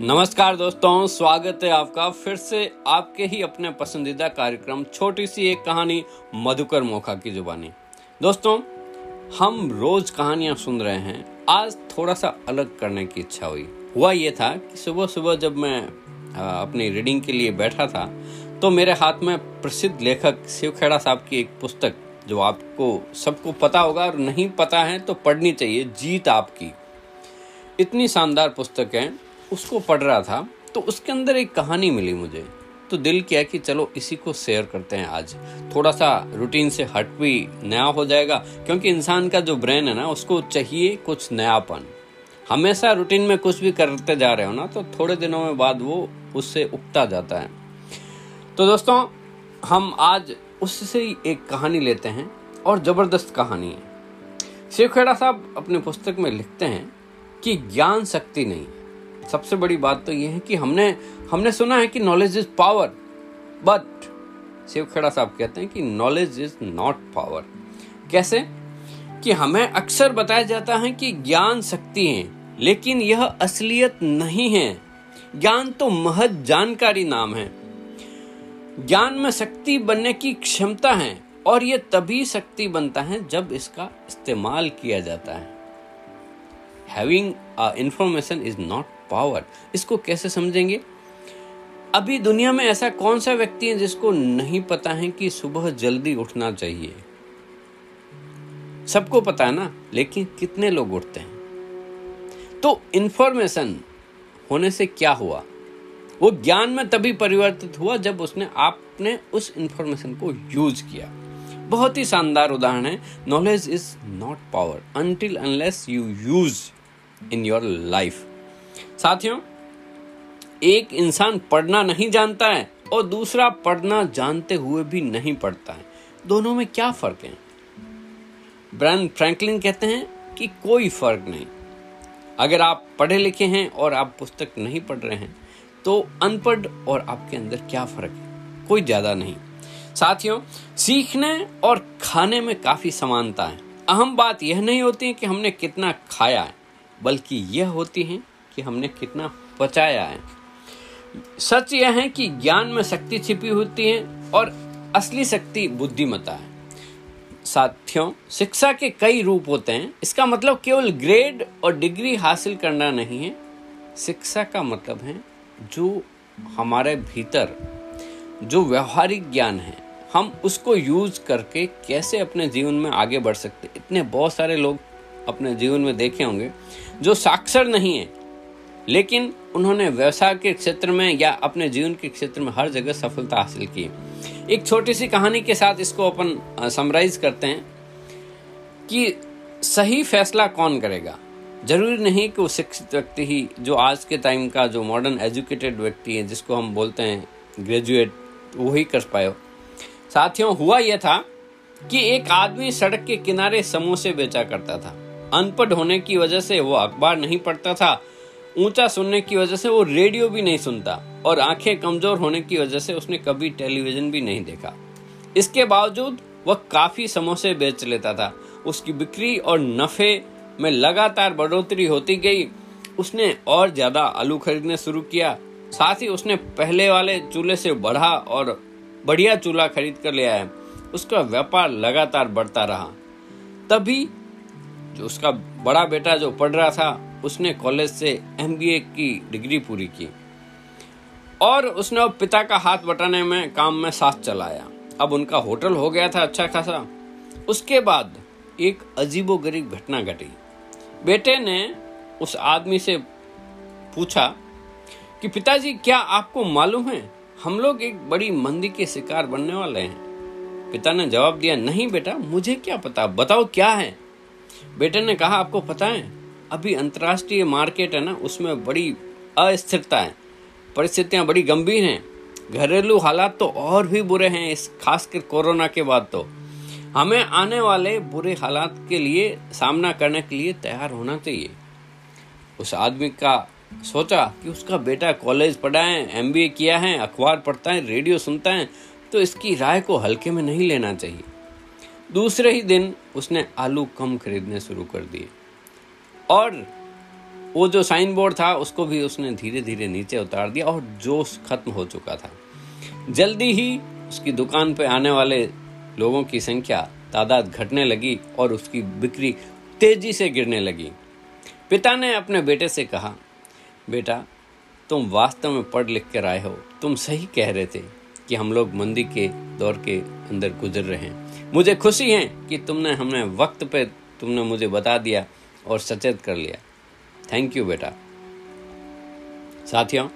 नमस्कार दोस्तों, स्वागत है आपका। फिर से आपके ही अपने पसंदीदा कार्यक्रम, छोटी सी एक कहानी, मधुकर मोखा की जुबानी। दोस्तों, हम रोज कहानियाँ सुन रहे हैं। आज थोड़ा सा अलग करने की इच्छा हुई। हुआ ये था कि सुबह सुबह जब मैं अपनी रीडिंग के लिए बैठा था तो मेरे हाथ में प्रसिद्ध लेखक शिवखेड़ा साहब की एक पुस्तक, जो आपको, सबको पता होगा और नहीं पता है तो पढ़नी चाहिए, जीत आपकी। इतनी शानदार पुस्तक है। उसको पढ़ रहा था तो उसके अंदर एक कहानी मिली मुझे। तो दिल किया कि चलो इसी को शेयर करते हैं आज। थोड़ा सा रूटीन से हट भी नया हो जाएगा, क्योंकि इंसान का जो ब्रेन है ना, उसको चाहिए कुछ नयापन। हमेशा रूटीन में कुछ भी करते जा रहे हो ना तो थोड़े दिनों में बाद वो उससे उगता जाता है। तो दोस्तों, हम आज उससे एक कहानी लेते हैं, और ज़बरदस्त कहानी है। शिव खेड़ा साहब अपने पुस्तक में लिखते हैं कि ज्ञान शक्ति नहीं। सबसे बड़ी बात तो ये है कि हमने हमने सुना है कि knowledge is power but Shiv Khera साहब कहते हैं कि नॉलेज इज़ नॉट पावर कैसे? कि हमें अक्सर बताया जाता है कि ज्ञान शक्ति है, लेकिन यह असलियत नहीं है। ज्ञान तो महज जानकारी नाम है। ज्ञान में शक्ति बनने की क्षमता है, और यह तभी शक्ति बनता है जब इसका इस्तेमाल किया जाता है। Having information is not power, इसको कैसे समझेंगे? अभी दुनिया में ऐसा कौन सा व्यक्ति है जिसको नहीं पता है कि सुबह जल्दी उठना चाहिए? सबको पता है ना, लेकिन कितने लोग उठते हैं? तो इंफॉर्मेशन होने से क्या हुआ? वो ज्ञान में तभी परिवर्तित हुआ जब उसने आपने उस इंफॉर्मेशन को यूज़ किया। बहुत ही शानदार उदाहरण है knowledge is not power until unless you use in your life साथियों, एक इंसान पढ़ना नहीं जानता है और दूसरा पढ़ना जानते हुए भी नहीं पढ़ता है। दोनों में क्या फ़र्क है? ब्रैन फ्रैंकलिन कहते हैं कि कोई फ़र्क नहीं। अगर आप पढ़े लिखे हैं और आप पुस्तक नहीं पढ़ रहे हैं तो अनपढ़ और आपके अंदर क्या फ़र्क है? कोई ज़्यादा नहीं। साथियों, सीखने और खाने में काफ़ी समानता है। अहम बात यह नहीं होती है कि हमने कितना खाया है, बल्कि यह होती है कि हमने कितना बचाया है। सच यह है कि ज्ञान में शक्ति छिपी होती है और असली शक्ति बुद्धिमता है। साथियों, शिक्षा के कई रूप होते हैं। इसका मतलब केवल ग्रेड और डिग्री हासिल करना नहीं है। शिक्षा का मतलब है जो हमारे भीतर, जो व्यवहारिक ज्ञान है, हम उसको यूज़ करके कैसे अपने जीवन में आगे बढ़ सकते इतने बहुत सारे लोग अपने जीवन में देखे होंगे जो साक्षर नहीं है। लेकिन उन्होंने व्यवसाय के क्षेत्र में या अपने जीवन के क्षेत्र में हर जगह सफलता हासिल की। एक छोटी सी कहानी के साथ इसको अपन समराइज करते हैं कि सही फैसला कौन करेगा? ज़रूरी नहीं कि वो शिक्षित व्यक्ति ही, जो आज के टाइम का, जो मॉडर्न एजुकेटेड व्यक्ति है, जिसको हम बोलते हैं ग्रेजुएट वही कर पाए साथियों, हुआ यह था कि एक आदमी सड़क के किनारे समोसे बेचा करता था। अनपढ़ होने की वजह से वो अखबार नहीं पढ़ता था ऊँचा सुनने की वजह से वो रेडियो भी नहीं सुनता और आँखें कमज़ोर होने की वजह से उसने कभी टेलीविज़न भी नहीं देखा। इसके बावजूद वह काफ़ी समोसे बेच लेता था। उसकी बिक्री और नफे में लगातार बढ़ोतरी होती गई। उसने और ज़्यादा आलू खरीदने शुरू किया। साथ ही उसने पहले वाले चूल्हे से बढ़ा और बढ़िया चूल्हा खरीद कर ले आया। उसका व्यापार लगातार बढ़ता रहा। तभी जो उसका बड़ा बेटा जो पढ़ रहा था उसने कॉलेज से एमबीए की डिग्री पूरी की। और उसने अब पिता का हाथ बटाने में काम में साथ चलाया। अब उनका होटल हो गया था अच्छा खासा। उसके बाद एक अजीबो गरीब घटना घटी। बेटे ने उस आदमी से पूछा कि, पिताजी, क्या आपको मालूम है, हम लोग एक बड़ी मंदी के शिकार बनने वाले हैं? पिता ने जवाब दिया, नहीं बेटा, मुझे क्या पता, बताओ क्या है? बेटे ने कहा, आपको पता है अभी अंतर्राष्ट्रीय मार्केट है ना, उसमें बड़ी अस्थिरता है। परिस्थितियाँ बड़ी गंभीर हैं। घरेलू हालात तो और भी बुरे हैं इस खासकर कोरोना के बाद तो। हमें आने वाले बुरे हालात के लिए सामना करने के लिए तैयार होना चाहिए। उस आदमी का सोचा कि उसका बेटा कॉलेज पढ़ा है एम किया है, अखबार पढ़ता है, रेडियो सुनता है तो इसकी राय को हल्के में नहीं लेना चाहिए। दूसरे ही दिन उसने आलू कम खरीदने शुरू कर दिए। और वो जो साइन बोर्ड था, उसको भी उसने धीरे धीरे नीचे उतार दिया और जोश खत्म हो चुका था। जल्दी ही उसकी दुकान पर आने वाले लोगों की संख्या तादाद घटने लगी और उसकी बिक्री तेज़ी से गिरने लगी। पिता ने अपने बेटे से कहा, बेटा, तुम वास्तव में पढ़ लिख कर आए हो। तुम सही कह रहे थे कि हम लोग मंदी के दौर के अंदर गुजर रहे हैं। मुझे खुशी है कि तुमने हमने वक्त पे तुमने मुझे बता दिया और सचेत कर लिया। थैंक यू बेटा। साथियों,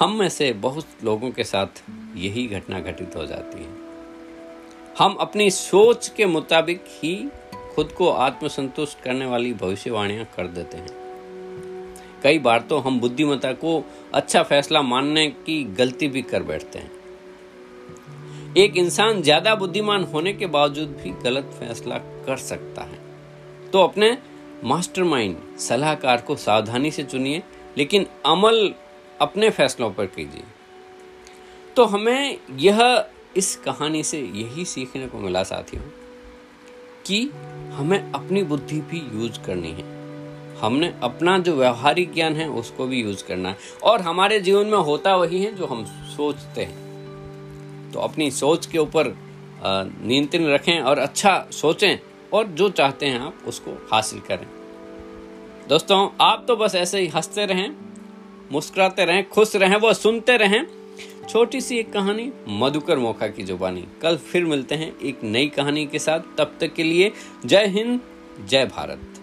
हम में से बहुत लोगों के साथ यही घटना घटित हो जाती है। हम अपनी सोच के मुताबिक ही खुद को आत्मसंतुष्ट करने वाली भविष्यवाणियाँ कर देते हैं। कई बार तो हम बुद्धिमत्ता को अच्छा फैसला मानने की गलती भी कर बैठते हैं। एक इंसान ज़्यादा बुद्धिमान होने के बावजूद भी गलत फैसला कर सकता है। तो अपने मास्टरमाइंड सलाहकार को सावधानी से चुनिए, लेकिन अमल अपने फैसलों पर कीजिए। तो हमें यह, इस कहानी से यही सीखने को मिला साथियों, कि हमें अपनी बुद्धि भी यूज़ करनी है। हमने अपना जो व्यवहारिक ज्ञान है, उसको भी यूज़ करना है। और हमारे जीवन में होता वही है जो हम सोचते हैं। तो अपनी सोच के ऊपर नियंत्रण रखें और अच्छा सोचें और जो चाहते हैं आप उसको हासिल करें। दोस्तों, आप तो बस ऐसे ही हँसते रहें, मुस्कुराते रहें, खुश रहें, वो सुनते रहें। छोटी सी एक कहानी, मधुकर मोखा की जुबानी। कल फिर मिलते हैं एक नई कहानी के साथ। तब तक के लिए जय हिंद, जय भारत।